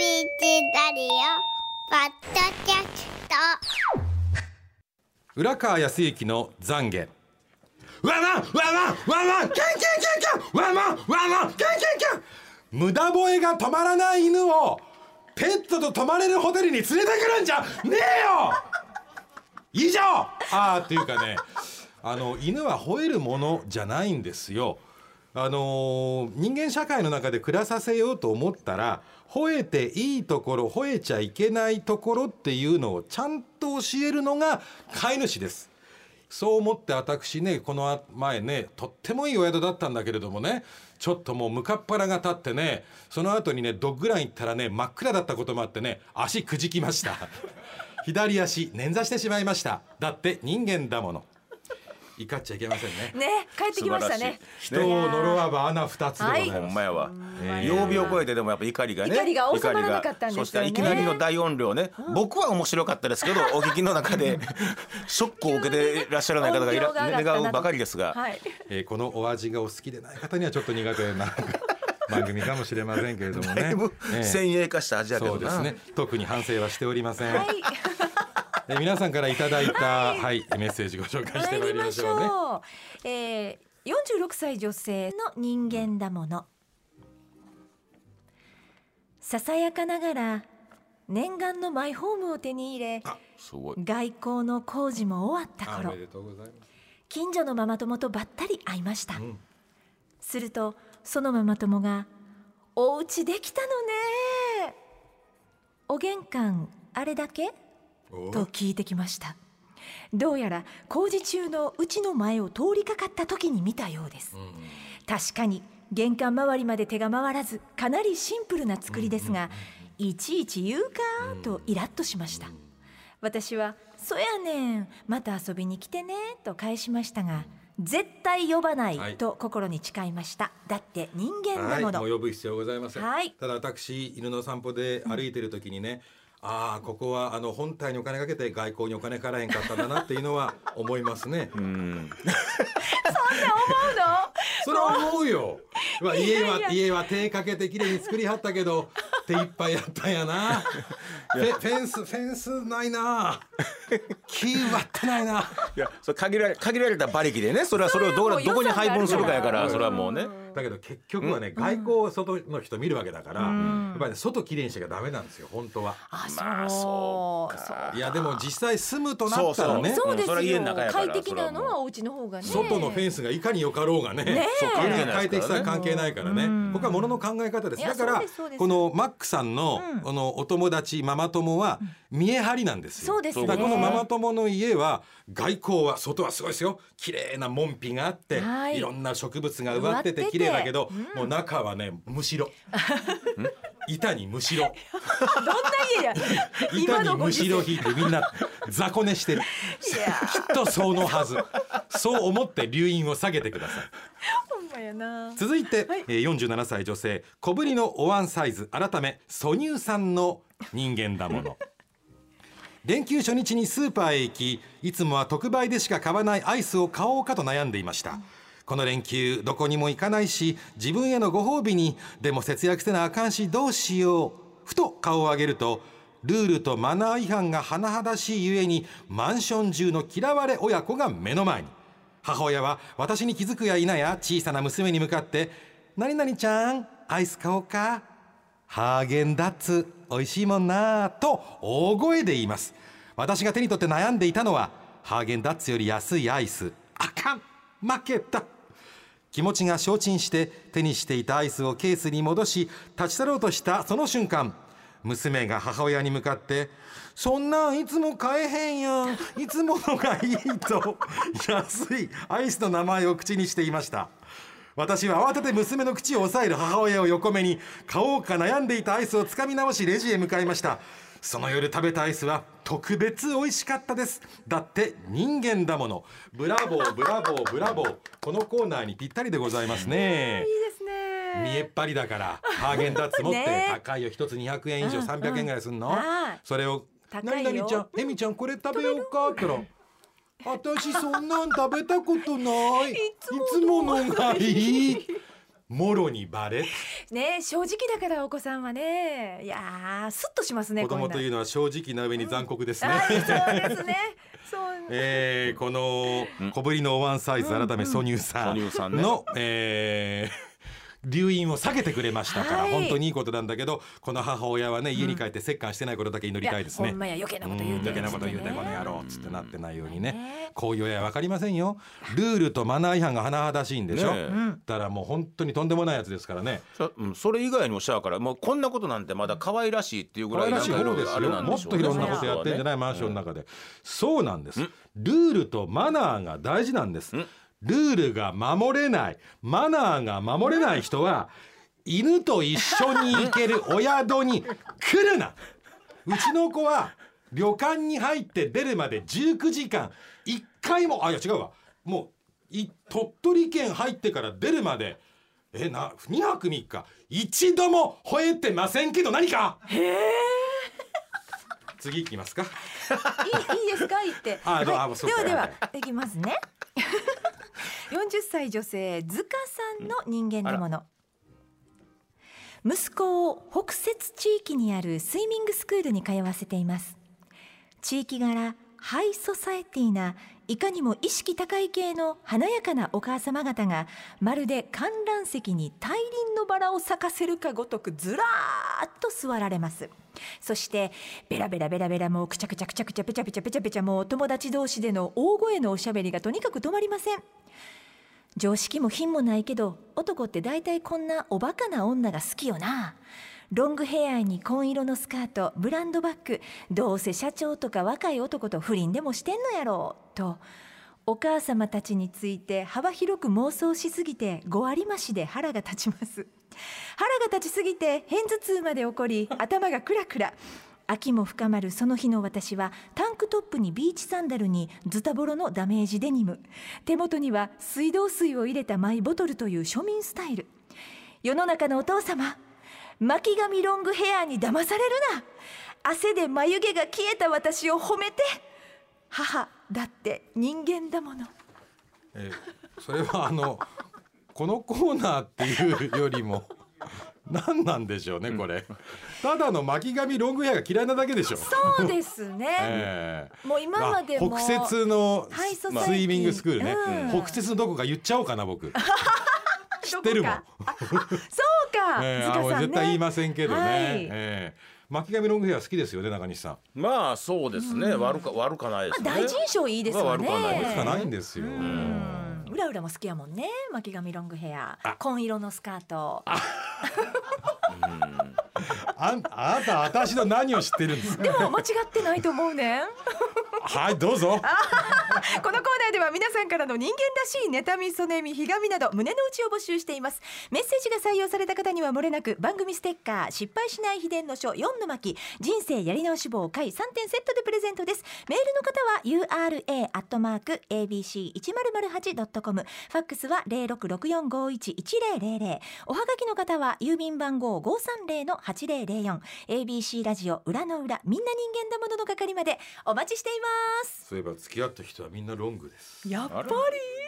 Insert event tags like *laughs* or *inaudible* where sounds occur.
ラリオポッドキャスト。浦川康之の懺悔。ワンワンワンワンワンワンキャンキャンキャンキャンワンワンワンワンキャンキャンキャン。無駄吠えが止まらない犬をペットと泊まれるホテルに連れてくるんじゃねえよ。以上。ああっていうかね。あの犬は吠えるものじゃないんですよ。あのー人間社会の中で暮らさせようと思ったら吠えていいところ吠えちゃいけないところっていうのをちゃんと教えるのが飼い主です。そう思って私ねこの前ねとってもいいお宿だったんだけれどもねちょっともう向かっ腹が立ってねその後にねドッグラン行ったらね真っ暗だったこともあってね足くじきました。*laughs* 左足捻挫してしまいました。だって人間だもの。怒っちゃいけませんね。ね帰ってきましたね。人を呪わば穴二つでございます、ほんまやわ。えー曜日を超えてでもやっぱ怒りがね怒りが収まらなかったんですよね。怒りが。そしていきなりの大音量ね。僕は面白かったですけど *laughs* お聞きの中でショックを受けていらっしゃらない方がいら *laughs* 願うばかりですが。このお味がお好きでない方にはちょっと苦手な *laughs* 番組かもしれませんけれどもね。だいぶええ先鋭化した味やけどな。そうですね。特に反省はしておりません、はいえー皆さんからいただいた、はい、メッセージご紹介してまいりましょうねう。えー、46歳女性の人間だもの。ささやかながら念願のマイホームを手に入れ、外交の工事も終わった頃近所のママ友とばったり会いました。んするとそのママ友が「お家できたのねお玄関あれだけ?」おと聞いてきました。どうやら工事中のうちの前を通りかかった時に見たようです、確かに玄関周りまで手が回らずかなりシンプルな作りですが、いちいち言うか？とイラッとしました、私は「そやねんまた遊びに来てね」と返しましたが絶対呼ばなはい。いと心に誓いました、だって人間はい、なもの、もう呼ぶ必要ございません。はい。ただ私犬の散歩で歩いてる時にね、ああここはあの本体にお金かけて外交にお金からへんかったんだなっていうのは *laughs* 思いますね。うん *laughs* それは思うよ。*laughs* まあ家は家は手かけて綺麗に作りはったけど手いっぱいやったんやな。フェフェンスフェンスないな。木割ってないな。いやそれ限られ限られた馬力でねそれはそれをどこどこに配分するかやからそれはもうねだけど結局はね、外交外の人見るわけだから、やっぱりね外きれいにしちゃダメなんですよ本当は。あまあそうか。いやでも実際住むとなったらね。そうですよ。快適なのはお家の方がね。外のフェンスがいかに良かろうがねそう関係ない快適さは関係ないからね。僕はものの考え方です。だからこのマックさんのうん。このお友達ママ友は見え張りなんですよ。そうですね。だからこのママ友の家は外交は外はすごいですよ。綺麗な門扉があってはい。いろんな植物が植わってて綺麗だけどもう中はねむしろ。*laughs* 板にむしろ。どんな家や？*laughs* 板今にむしろ引いてみんな雑魚寝してる。きっとそのはず。そう思って留飲を下げてください。続いて、はい。えー47歳女性。小ぶりのお椀サイズ。改め素乳酸の人間だもの連休初日にスーパーへ行きいつもは特売でしか買わないアイスを買おうかと悩んでいましたこの連休どこにも行かないし自分へのご褒美にでも節約せなあかんしどうしようふと顔を上げるとルールとマナー違反が甚だしいゆえにマンション中の嫌われ親子が目の前に母親は私に気づくや否や小さな娘に向かって「何々ちゃんアイス買おうか?」ハーゲンダッツ美味しいもんなぁと大声で言います。私が手に取って悩んでいたのはハーゲンダッツより安いアイス。あかん。負けた。気持ちが承知して手にしていたアイスをケースに戻し立ち去ろうとしたその瞬間娘が母親に向かって「そんなんいつも買えへんやん。いつものがいい」と *laughs* 安いアイスの名前を口にしていました。私は慌てて娘の口を押さえる母親を横目に買おうか悩んでいたアイスをつかみ直しレジへ向かいました。その夜食べたアイスは特別美味しかったです。だって人間だもの。ブラボーブラボーブラボー。このコーナーにぴったりでございますね。いいですね。見えっ張りだからハーゲンダッツ持ってね。高いよ。一つ200円以上うん300円ぐらいすんの？はい。それを「何々ちゃんエミちゃんこれ食べようか」って言ったら「私そんなん食べたことない。いつものつものがいい」もろにバレね正直だからお子さんはね。いやースッとしますね子供といううのは正直な上に残酷ですね、はいそうですね。そう。*laughs* えー、この小ぶりのお椀サイズ改めソニューさソニューさんね。んの、えー留飲を下げてくれましたから、はい。本当にいいことなんだけどこの母親はね家に帰って折檻してないことだけ祈りたいですね。やほん。まや余計なこと言うてうん余計なこと言うてねこの野郎っつってなってないようにね。ね。こういう親は分かりませんよ。ルールとマナー違反が甚だしいんでしょ、ねえ。だからもう本当にとんでもないやつですからね。そ,、うん、それ以外にもしゃあからもうこんなことなんてまだ可愛らしいっていうぐらいなんかいろいろあれなんもっといろんなことやってんじゃない？マンションの中で、そうなんです。ルールとマナーが大事なんです。んルールが守れないマナーが守れない人は犬と一緒に行けるお宿に来るな。うちの子は旅館に入って出るまで19時間1回もあいや違うわ。もうい鳥取県入ってから出るまでえな2泊3日一度も吠えてませんけど何か。次行きますか。いいいいですか？言って。あどうあはい、ではでははいいきますね。40歳女性塚さんの人間のもの。息子を北摂地域にあるスイミングスクールに通わせています。地域柄ハイソサエティないかにも意識高い系の華やかなお母様方がまるで観覧席に大輪のバラを咲かせるかごとくずらーっと座られますそしてベラベラベラベラもうくちゃくちゃくちゃくちゃペチャペチャペチャペチャもう友達同士での大声のおしゃべりがとにかく止まりません常識も品もないけど男って大体こんなおバカな女が好きよな。ロングヘアに紺色のスカートブランドバッグどうせ社長とか若い男と不倫でもしてんのやろ。うとお母様たちについて幅広く妄想しすぎて5割増しで腹が立ちます。腹が立ちすぎて片頭痛まで起こり頭がクラクラ。秋も深まるその日の私はタンクトップにビーチサンダルにズタボロのダメージデニム。手元には水道水を入れたマイボトルという庶民スタイル。世の中のお父様巻き髪ロングヘアに騙されるな。汗で眉毛が消えた私を褒めて母だって人間だもの。えーそれはあのこのコーナーっていうよりも何なんでしょうねこれ。ただの巻き髪ロングヘアが嫌いなだけでしょ。そうですね、*laughs* ええ。もう今までもあ北摂のスイミングスクールね、うん。北摂のどこか言っちゃおうかな僕。*laughs* 知ってるもん、そうか、*laughs* ええ塚さんね。あ絶対言いませんけどね、はい。ええ巻き髪ロングヘア好きですよね中西さん。まあそうですね、悪か悪かないですね、まあ、第一印象いいですよね。まあ悪かないんですよ、うん。裏裏も好きやもんね。巻き髪ロングヘア。あ、紺色のスカート。あ。ん。あなた私の何を知ってるんですか？でも間違ってないと思うねん。はいどうぞ。*laughs* このコーナーでは皆さんからの人間らしい妬み、そねみ、ひがみなど胸の内を募集しています。メッセージが採用された方にはもれなく番組ステッカー、失敗しない秘伝の書4の巻、人生やり直し棒回3点セットでプレゼントです。メールの方は ura アットマーク abc 一0 0 8ドットコム、ファックスは零六六四五一一零零零。おはがきの方は郵便番号五三零の八零零四 ABC ラジオ裏の裏みんな人間だものの係までお待ちしています。そういえば付き合った人はみんなロングですやっぱり？